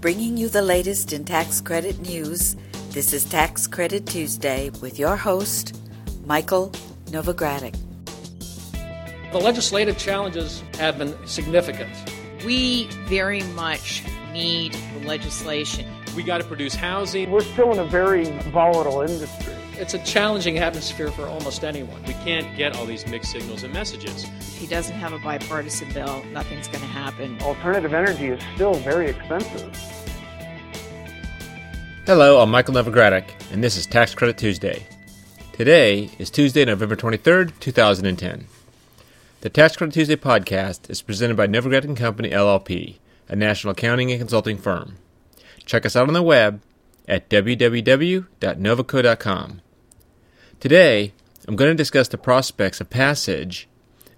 Bringing you the latest in tax credit news, this is Tax Credit Tuesday with your host, Michael Novogradac. The legislative challenges have been significant. We very much need the legislation. We got to produce housing. We're still in a very volatile industry. It's a challenging atmosphere for almost anyone. We can't get all these mixed signals and messages. If he doesn't have a bipartisan bill, nothing's going to happen. Alternative energy is still very expensive. Hello, I'm Michael Novogradac, and this is Tax Credit Tuesday. Today is Tuesday, November 23rd, 2010. The Tax Credit Tuesday podcast is presented by Novogradac & Company LLP, a national accounting and consulting firm. Check us out on the web at www.novoco.com. Today, I'm going to discuss the prospects of passage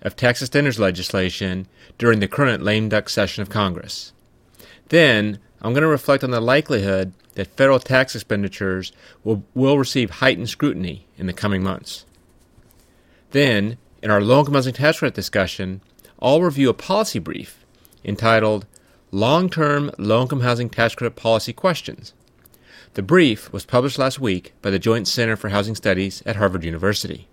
of tax extenders legislation during the current lame duck session of Congress. Then, I'm going to reflect on the likelihood that federal tax expenditures will, will receive heightened scrutiny in the coming months. Then, in our low income housing tax credit discussion, I'll review a policy brief entitled Long Term Low Income Housing Tax Credit Policy Questions the brief was published last week by the Joint Center for Housing Studies at Harvard University.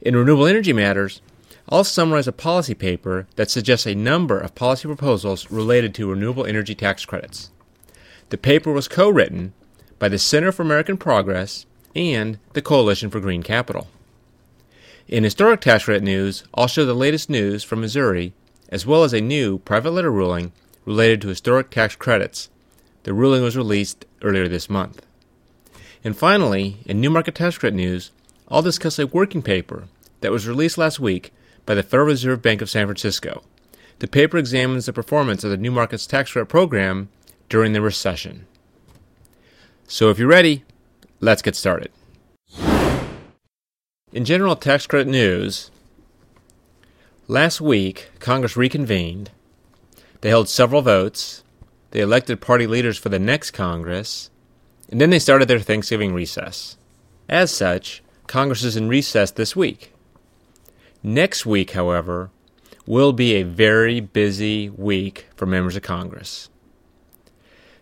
In renewable energy matters, I'll summarize a policy paper that suggests a number of policy proposals related to renewable energy tax credits. The paper was co written by the Center for American Progress and the Coalition for Green Capital. In historic tax credit news, I'll show the latest news from Missouri, as well as a new private letter ruling related to historic tax credits the ruling was released earlier this month. And finally, in new market tax credit news, I'll discuss a working paper that was released last week by the Federal Reserve Bank of San Francisco. The paper examines the performance of the new markets tax credit program during the recession. So if you're ready, let's get started. In general tax credit news, last week Congress reconvened. They held several votes they elected party leaders for the next Congress, and then they started their Thanksgiving recess. As such, Congress is in recess this week. Next week, however, will be a very busy week for members of Congress.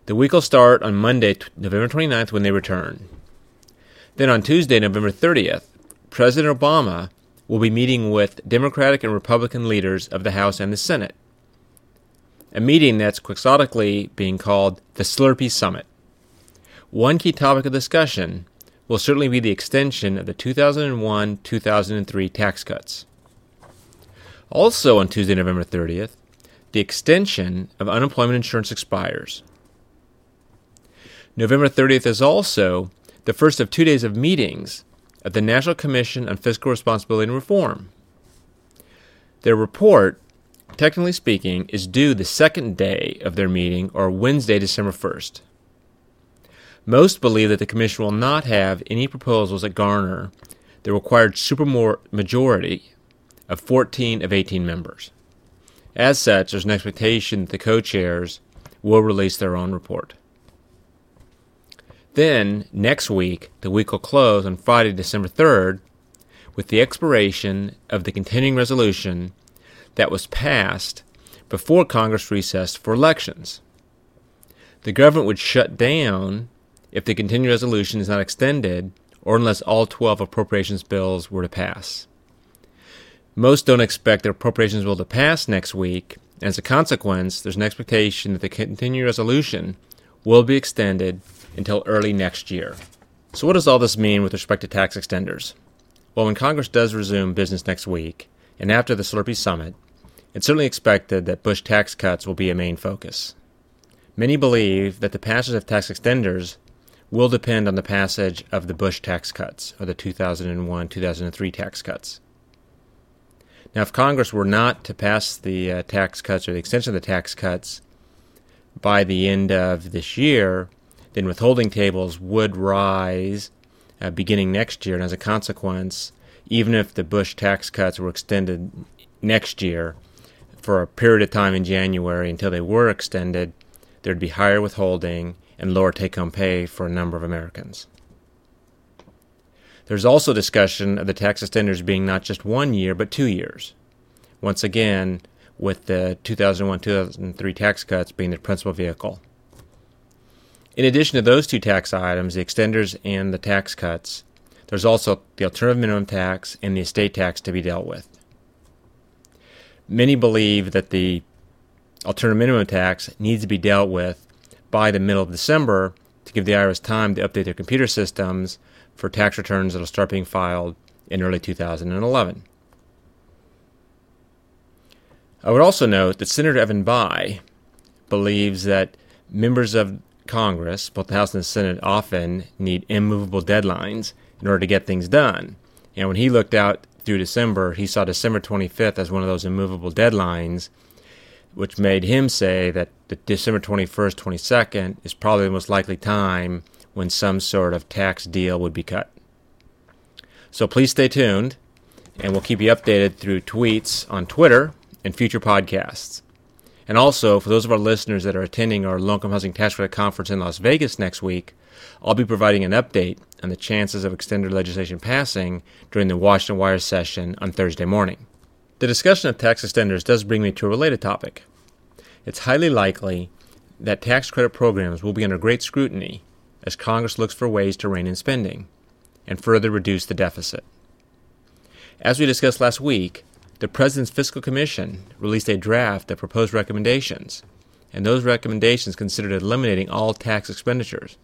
The week will start on Monday, November 29th, when they return. Then on Tuesday, November 30th, President Obama will be meeting with Democratic and Republican leaders of the House and the Senate a meeting that's quixotically being called the Slurpee Summit. One key topic of discussion will certainly be the extension of the 2001 2003 tax cuts. Also on Tuesday, November 30th, the extension of unemployment insurance expires. November 30th is also the first of two days of meetings of the National Commission on Fiscal Responsibility and Reform. Their report technically speaking, is due the second day of their meeting or Wednesday, December 1st. Most believe that the Commission will not have any proposals that garner the required supermajority of 14 of 18 members. As such, there's an expectation that the co chairs will release their own report. Then, next week, the week will close on Friday, December 3rd, with the expiration of the continuing resolution that was passed before Congress recessed for elections. The government would shut down if the continuing resolution is not extended or unless all 12 appropriations bills were to pass. Most don't expect their appropriations bill to pass next week, and as a consequence, there's an expectation that the continuing resolution will be extended until early next year. So, what does all this mean with respect to tax extenders? Well, when Congress does resume business next week, and after the Slurpee Summit, it's certainly expected that Bush tax cuts will be a main focus. Many believe that the passage of tax extenders will depend on the passage of the Bush tax cuts, or the 2001 2003 tax cuts. Now, if Congress were not to pass the uh, tax cuts or the extension of the tax cuts by the end of this year, then withholding tables would rise uh, beginning next year, and as a consequence, even if the Bush tax cuts were extended next year, for a period of time in January until they were extended, there'd be higher withholding and lower take home pay for a number of Americans. There's also discussion of the tax extenders being not just one year, but two years. Once again, with the 2001 2003 tax cuts being the principal vehicle. In addition to those two tax items, the extenders and the tax cuts, there's also the alternative minimum tax and the estate tax to be dealt with. Many believe that the alternative minimum tax needs to be dealt with by the middle of December to give the IRS time to update their computer systems for tax returns that will start being filed in early 2011. I would also note that Senator Evan Bayh believes that members of Congress, both the House and the Senate, often need immovable deadlines in order to get things done. And when he looked out through December, he saw December 25th as one of those immovable deadlines, which made him say that the December 21st, 22nd is probably the most likely time when some sort of tax deal would be cut. So please stay tuned, and we'll keep you updated through tweets on Twitter and future podcasts. And also, for those of our listeners that are attending our low income housing tax credit conference in Las Vegas next week, I'll be providing an update on the chances of extended legislation passing during the Washington Wire session on Thursday morning. The discussion of tax extenders does bring me to a related topic. It's highly likely that tax credit programs will be under great scrutiny as Congress looks for ways to rein in spending and further reduce the deficit. As we discussed last week, the President's Fiscal Commission released a draft that proposed recommendations, and those recommendations considered eliminating all tax expenditures,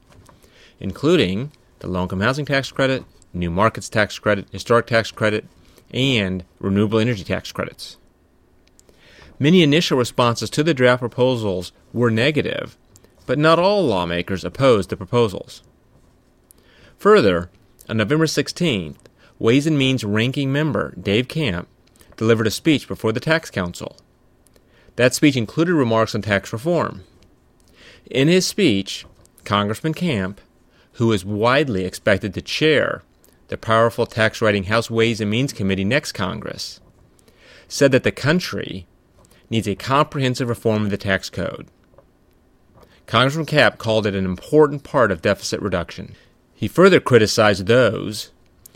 including the low income housing tax credit, new markets tax credit, historic tax credit, and renewable energy tax credits. Many initial responses to the draft proposals were negative, but not all lawmakers opposed the proposals. Further, on November 16th, Ways and Means ranking member Dave Camp delivered a speech before the Tax Council. That speech included remarks on tax reform. In his speech, Congressman Camp, who is widely expected to chair the powerful tax writing House Ways and Means Committee next Congress, said that the country needs a comprehensive reform of the tax code. Congressman Camp called it an important part of deficit reduction. He further criticized those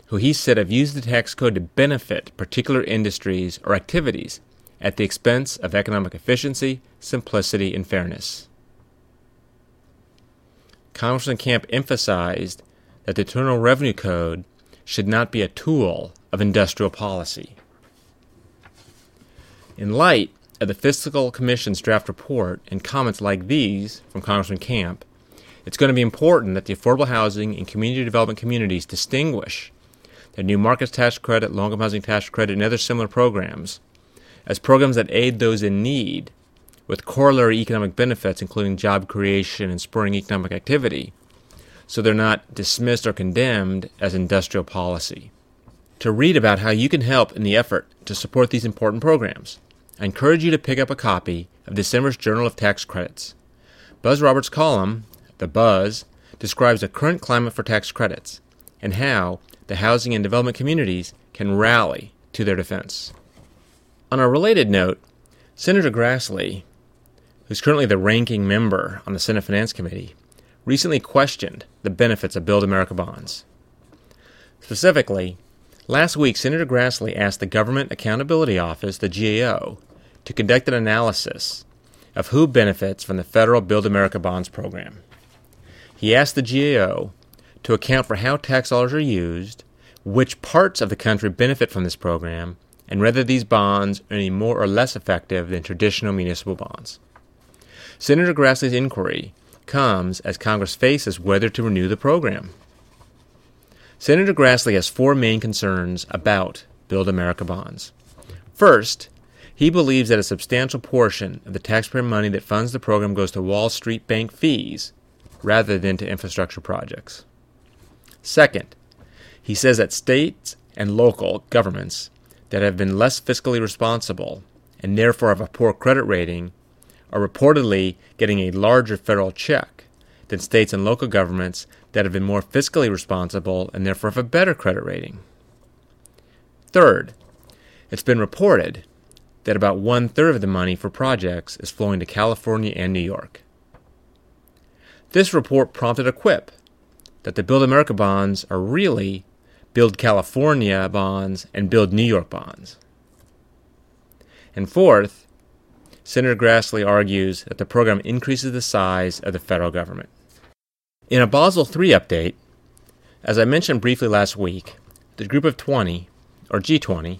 who he said have used the tax code to benefit particular industries or activities at the expense of economic efficiency, simplicity, and fairness. Congressman Camp emphasized that the Internal Revenue Code should not be a tool of industrial policy. In light of the Fiscal Commission's draft report and comments like these from Congressman Camp, it's going to be important that the affordable housing and community development communities distinguish the new markets tax credit, long-term housing tax credit, and other similar programs as programs that aid those in need with corollary economic benefits, including job creation and spurring economic activity, so they're not dismissed or condemned as industrial policy. To read about how you can help in the effort to support these important programs, I encourage you to pick up a copy of December's Journal of Tax Credits. Buzz Roberts' column, The Buzz, describes the current climate for tax credits and how the housing and development communities can rally to their defense. On a related note, Senator Grassley, who's currently the ranking member on the Senate Finance Committee, recently questioned the benefits of Build America bonds. Specifically, last week Senator Grassley asked the Government Accountability Office, the GAO, to conduct an analysis of who benefits from the federal Build America bonds program. He asked the GAO to account for how tax dollars are used, which parts of the country benefit from this program, and whether these bonds are any more or less effective than traditional municipal bonds. Senator Grassley's inquiry comes as Congress faces whether to renew the program. Senator Grassley has four main concerns about Build America bonds. First, he believes that a substantial portion of the taxpayer money that funds the program goes to Wall Street bank fees rather than to infrastructure projects. Second, he says that states and local governments that have been less fiscally responsible and therefore have a poor credit rating are reportedly getting a larger federal check than states and local governments that have been more fiscally responsible and therefore have a better credit rating. Third, it's been reported that about one third of the money for projects is flowing to California and New York. This report prompted a quip that the Build America bonds are really Build California bonds and Build New York bonds. And fourth, Senator Grassley argues that the program increases the size of the federal government. In a Basel III update, as I mentioned briefly last week, the Group of 20, or G20,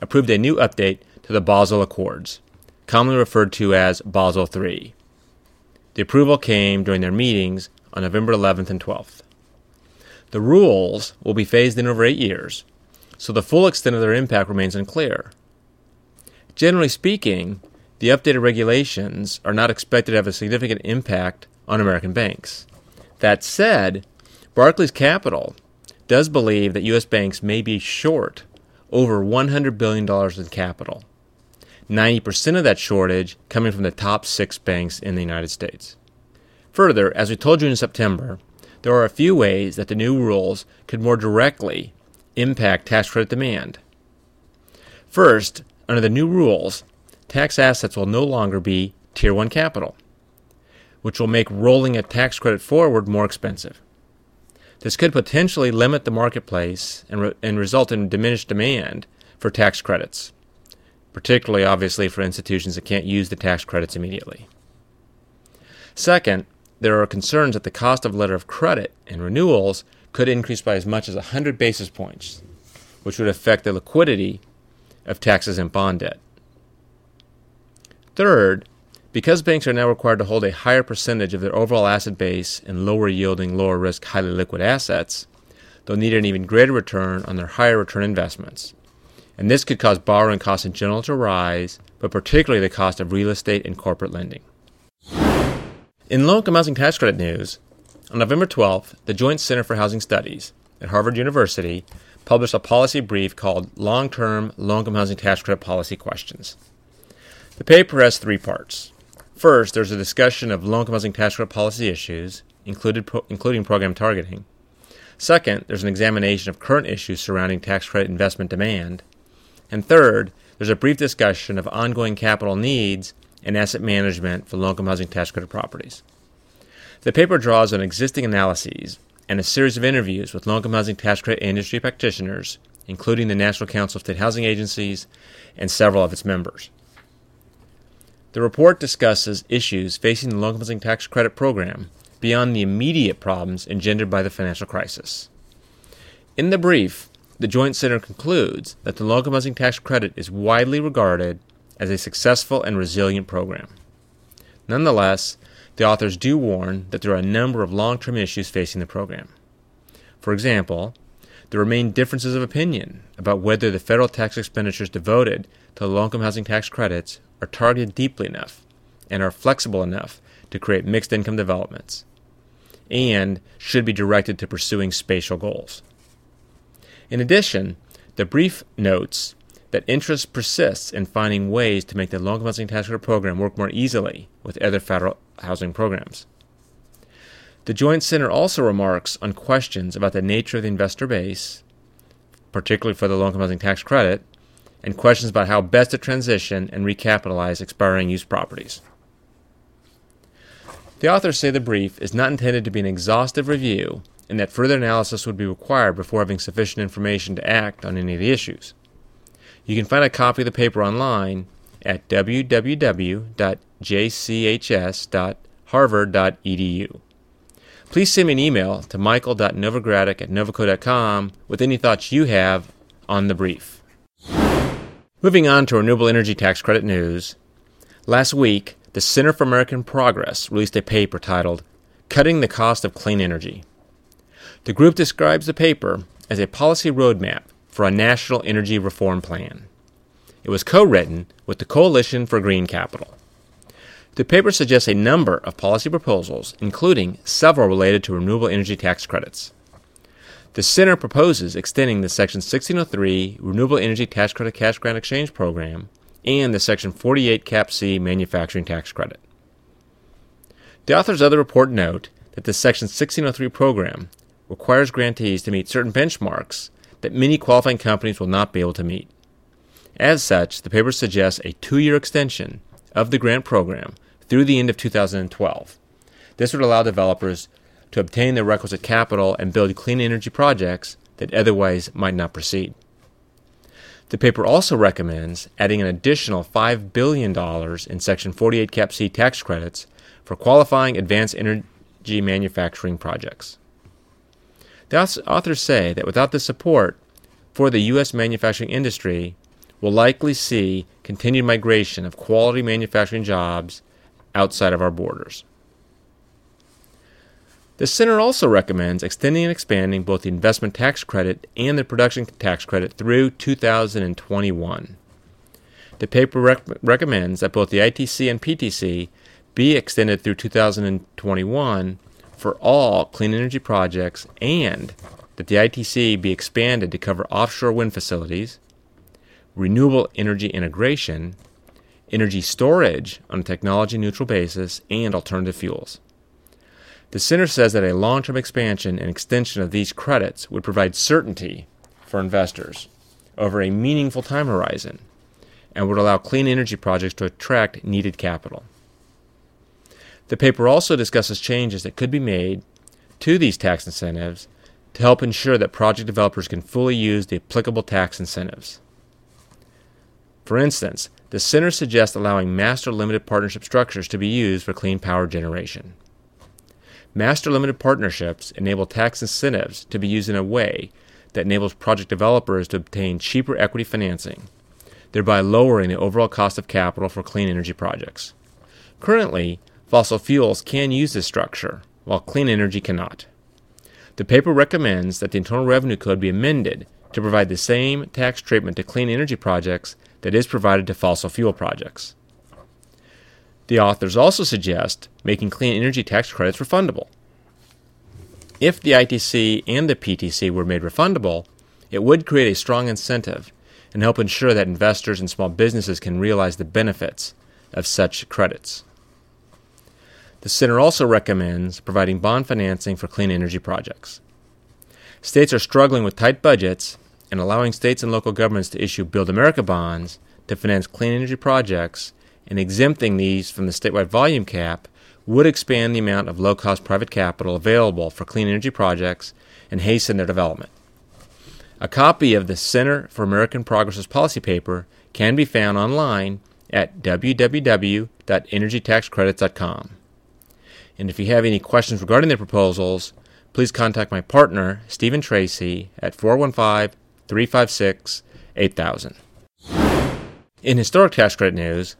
approved a new update to the Basel Accords, commonly referred to as Basel III. The approval came during their meetings on November 11th and 12th. The rules will be phased in over eight years, so the full extent of their impact remains unclear. Generally speaking, the updated regulations are not expected to have a significant impact on American banks. That said, Barclays Capital does believe that U.S. banks may be short over $100 billion in capital, 90% of that shortage coming from the top six banks in the United States. Further, as we told you in September, there are a few ways that the new rules could more directly impact tax credit demand. First, under the new rules, tax assets will no longer be Tier 1 capital which will make rolling a tax credit forward more expensive. This could potentially limit the marketplace and, re- and result in diminished demand for tax credits, particularly, obviously, for institutions that can't use the tax credits immediately. Second, there are concerns that the cost of letter of credit and renewals could increase by as much as 100 basis points, which would affect the liquidity of taxes and bond debt. Third, because banks are now required to hold a higher percentage of their overall asset base in lower yielding, lower risk, highly liquid assets, they'll need an even greater return on their higher return investments. And this could cause borrowing costs in general to rise, but particularly the cost of real estate and corporate lending. In low income housing tax credit news, on November 12th, the Joint Center for Housing Studies at Harvard University published a policy brief called Long Term Low Income Housing Tax Credit Policy Questions. The paper has three parts. First, there's a discussion of low income housing tax credit policy issues, pro- including program targeting. Second, there's an examination of current issues surrounding tax credit investment demand. And third, there's a brief discussion of ongoing capital needs and asset management for low income housing tax credit properties. The paper draws on existing analyses and a series of interviews with low income housing tax credit industry practitioners, including the National Council of State Housing Agencies and several of its members. The report discusses issues facing the low income housing tax credit program beyond the immediate problems engendered by the financial crisis. In the brief, the Joint Center concludes that the income housing tax credit is widely regarded as a successful and resilient program. Nonetheless, the authors do warn that there are a number of long term issues facing the program. For example, there remain differences of opinion about whether the federal tax expenditures devoted to low income housing tax credits are targeted deeply enough and are flexible enough to create mixed income developments, and should be directed to pursuing spatial goals. In addition, the brief notes that interest persists in finding ways to make the income housing tax credit program work more easily with other federal housing programs. The Joint Center also remarks on questions about the nature of the investor base, particularly for the income housing tax credit, and questions about how best to transition and recapitalize expiring use properties. The authors say the brief is not intended to be an exhaustive review and that further analysis would be required before having sufficient information to act on any of the issues. You can find a copy of the paper online at www.jchs.harvard.edu. Please send me an email to michael.novogradac at novoco.com with any thoughts you have on the brief. Moving on to renewable energy tax credit news. Last week, the Center for American Progress released a paper titled Cutting the Cost of Clean Energy. The group describes the paper as a policy roadmap for a national energy reform plan. It was co written with the Coalition for Green Capital. The paper suggests a number of policy proposals, including several related to renewable energy tax credits. The Center proposes extending the Section 1603 Renewable Energy Tax Credit Cash Grant Exchange Program and the Section 48 Cap C Manufacturing Tax Credit. The authors of the report note that the Section 1603 program requires grantees to meet certain benchmarks that many qualifying companies will not be able to meet. As such, the paper suggests a two year extension of the grant program through the end of 2012. This would allow developers to obtain the requisite capital and build clean energy projects that otherwise might not proceed. The paper also recommends adding an additional $5 billion in Section 48 Cap C tax credits for qualifying advanced energy manufacturing projects. The authors say that without the support for the U.S. manufacturing industry, we'll likely see continued migration of quality manufacturing jobs outside of our borders. The Center also recommends extending and expanding both the investment tax credit and the production tax credit through 2021. The paper rec- recommends that both the ITC and PTC be extended through 2021 for all clean energy projects and that the ITC be expanded to cover offshore wind facilities, renewable energy integration, energy storage on a technology neutral basis, and alternative fuels. The Center says that a long term expansion and extension of these credits would provide certainty for investors over a meaningful time horizon and would allow clean energy projects to attract needed capital. The paper also discusses changes that could be made to these tax incentives to help ensure that project developers can fully use the applicable tax incentives. For instance, the Center suggests allowing master limited partnership structures to be used for clean power generation. Master limited partnerships enable tax incentives to be used in a way that enables project developers to obtain cheaper equity financing, thereby lowering the overall cost of capital for clean energy projects. Currently, fossil fuels can use this structure, while clean energy cannot. The paper recommends that the Internal Revenue Code be amended to provide the same tax treatment to clean energy projects that is provided to fossil fuel projects. The authors also suggest making clean energy tax credits refundable. If the ITC and the PTC were made refundable, it would create a strong incentive and help ensure that investors and small businesses can realize the benefits of such credits. The Center also recommends providing bond financing for clean energy projects. States are struggling with tight budgets, and allowing states and local governments to issue Build America bonds to finance clean energy projects and exempting these from the statewide volume cap would expand the amount of low cost private capital available for clean energy projects and hasten their development. A copy of the Center for American Progress's policy paper can be found online at www.energytaxcredits.com. And if you have any questions regarding the proposals, please contact my partner, Stephen Tracy, at 415 356 8000. In historic tax credit news,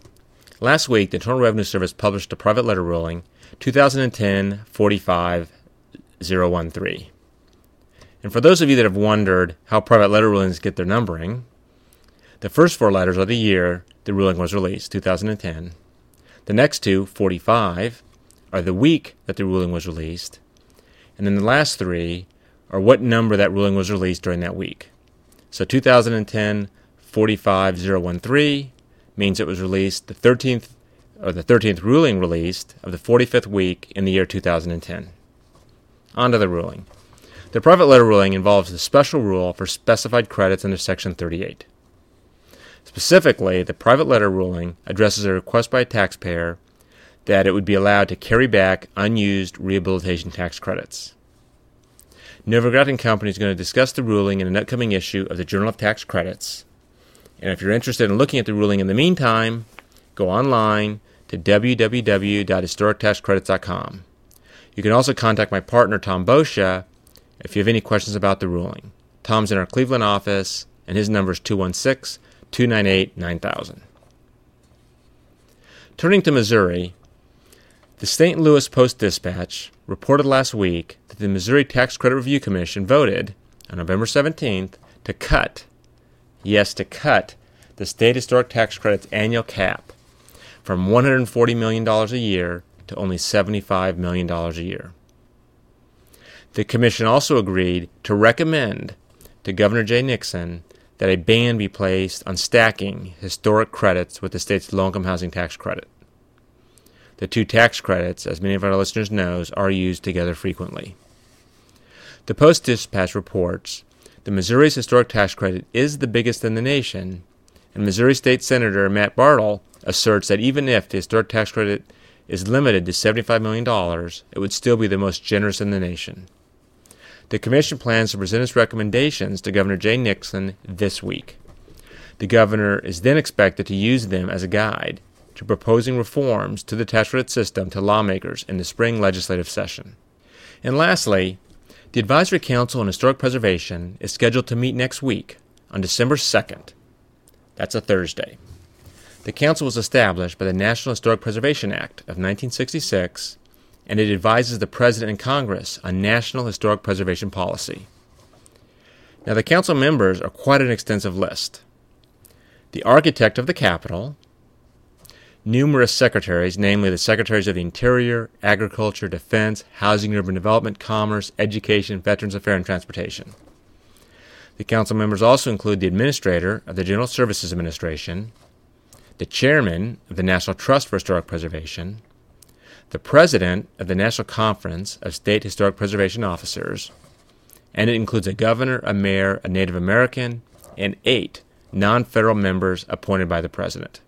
Last week, the Internal Revenue Service published a private letter ruling 2010 45013. And for those of you that have wondered how private letter rulings get their numbering, the first four letters are the year the ruling was released, 2010. The next two, 45, are the week that the ruling was released. And then the last three are what number that ruling was released during that week. So 2010 45013, means it was released the 13th or the 13th ruling released of the 45th week in the year 2010. On to the ruling. The private letter ruling involves the special rule for specified credits under Section 38. Specifically, the private letter ruling addresses a request by a taxpayer that it would be allowed to carry back unused rehabilitation tax credits. Novogradac Company is going to discuss the ruling in an upcoming issue of the Journal of Tax Credits, and if you're interested in looking at the ruling in the meantime, go online to www.historictaxcredits.com. You can also contact my partner, Tom Boccia, if you have any questions about the ruling. Tom's in our Cleveland office, and his number is 216 298 9000. Turning to Missouri, the St. Louis Post Dispatch reported last week that the Missouri Tax Credit Review Commission voted on November 17th to cut yes, to cut the state historic tax credit's annual cap from $140 million a year to only $75 million a year. The Commission also agreed to recommend to Governor Jay Nixon that a ban be placed on stacking historic credits with the state's low income housing tax credit. The two tax credits, as many of our listeners know, are used together frequently. The Post Dispatch reports the Missouri's historic tax credit is the biggest in the nation, and Missouri State Senator Matt Bartle asserts that even if the historic tax credit is limited to $75 million, it would still be the most generous in the nation. The Commission plans to present its recommendations to Governor Jay Nixon this week. The governor is then expected to use them as a guide to proposing reforms to the tax credit system to lawmakers in the spring legislative session. And lastly, the Advisory Council on Historic Preservation is scheduled to meet next week on December 2nd. That's a Thursday. The council was established by the National Historic Preservation Act of 1966, and it advises the President and Congress on national historic preservation policy. Now, the council members are quite an extensive list. The architect of the Capitol, numerous secretaries, namely the Secretaries of the Interior, Agriculture, Defense, Housing and Urban Development, Commerce, Education, Veterans Affairs, and Transportation. The council members also include the Administrator of the General Services Administration, the Chairman of the National Trust for Historic Preservation, the President of the National Conference of State Historic Preservation Officers, and it includes a governor, a mayor, a Native American, and eight non federal members appointed by the President.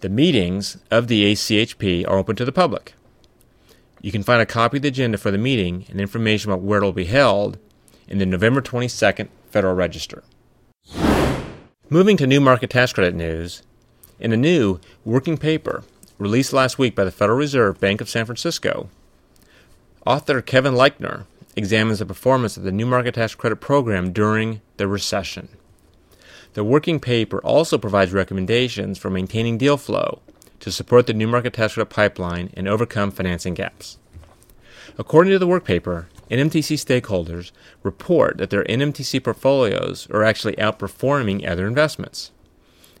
The meetings of the ACHP are open to the public. You can find a copy of the agenda for the meeting and information about where it will be held in the November 22nd Federal Register. Moving to new market tax credit news, in a new working paper released last week by the Federal Reserve Bank of San Francisco, author Kevin Leichner examines the performance of the new market tax credit program during the recession. The working paper also provides recommendations for maintaining deal flow to support the new market tax credit pipeline and overcome financing gaps. According to the work paper, NMTC stakeholders report that their NMTC portfolios are actually outperforming other investments.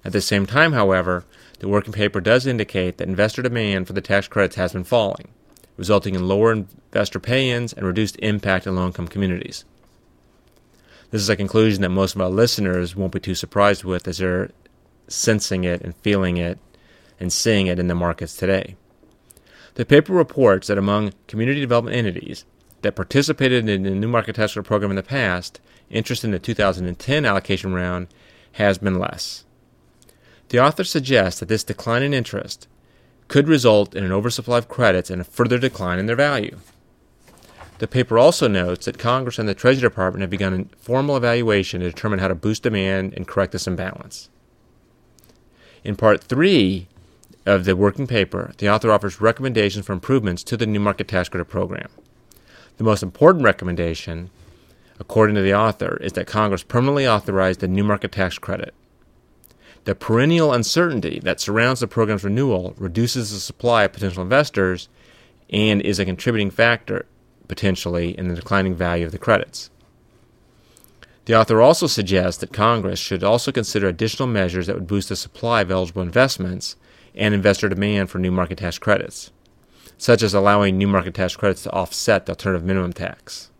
At the same time, however, the working paper does indicate that investor demand for the tax credits has been falling, resulting in lower investor pay ins and reduced impact in low income communities. This is a conclusion that most of our listeners won't be too surprised with as they're sensing it and feeling it and seeing it in the markets today. The paper reports that among community development entities that participated in the New Market Tax Credit program in the past, interest in the 2010 allocation round has been less. The author suggests that this decline in interest could result in an oversupply of credits and a further decline in their value. The paper also notes that Congress and the Treasury Department have begun a formal evaluation to determine how to boost demand and correct this imbalance. In Part 3 of the working paper, the author offers recommendations for improvements to the new market tax credit program. The most important recommendation, according to the author, is that Congress permanently authorize the new market tax credit. The perennial uncertainty that surrounds the program's renewal reduces the supply of potential investors and is a contributing factor potentially in the declining value of the credits. The author also suggests that Congress should also consider additional measures that would boost the supply of eligible investments and investor demand for new market tax credits, such as allowing new market tax credits to offset the alternative minimum tax.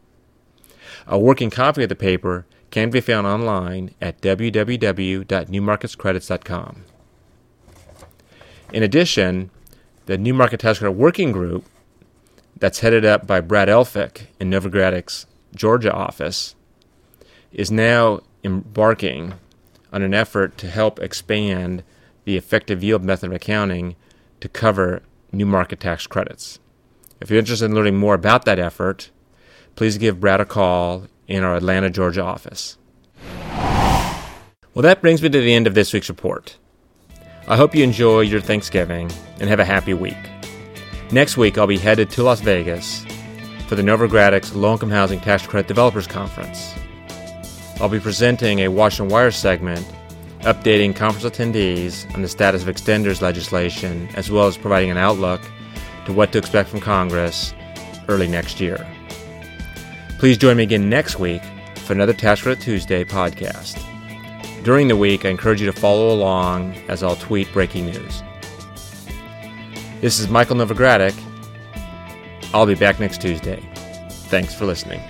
A working copy of the paper can be found online at www.newmarketscredits.com. In addition, the New Market Tax Credit Working Group that's headed up by Brad Elphick in Novogradac's Georgia office, is now embarking on an effort to help expand the effective yield method of accounting to cover new market tax credits. If you're interested in learning more about that effort, please give Brad a call in our Atlanta, Georgia office. Well, that brings me to the end of this week's report. I hope you enjoy your Thanksgiving and have a happy week. Next week, I'll be headed to Las Vegas for the Novogradac's Low Income Housing Tax Credit Developers Conference. I'll be presenting a Washington Wire segment updating conference attendees on the status of extenders legislation, as well as providing an outlook to what to expect from Congress early next year. Please join me again next week for another Tax Credit Tuesday podcast. During the week, I encourage you to follow along as I'll tweet breaking news. This is Michael Novogradac. I'll be back next Tuesday. Thanks for listening.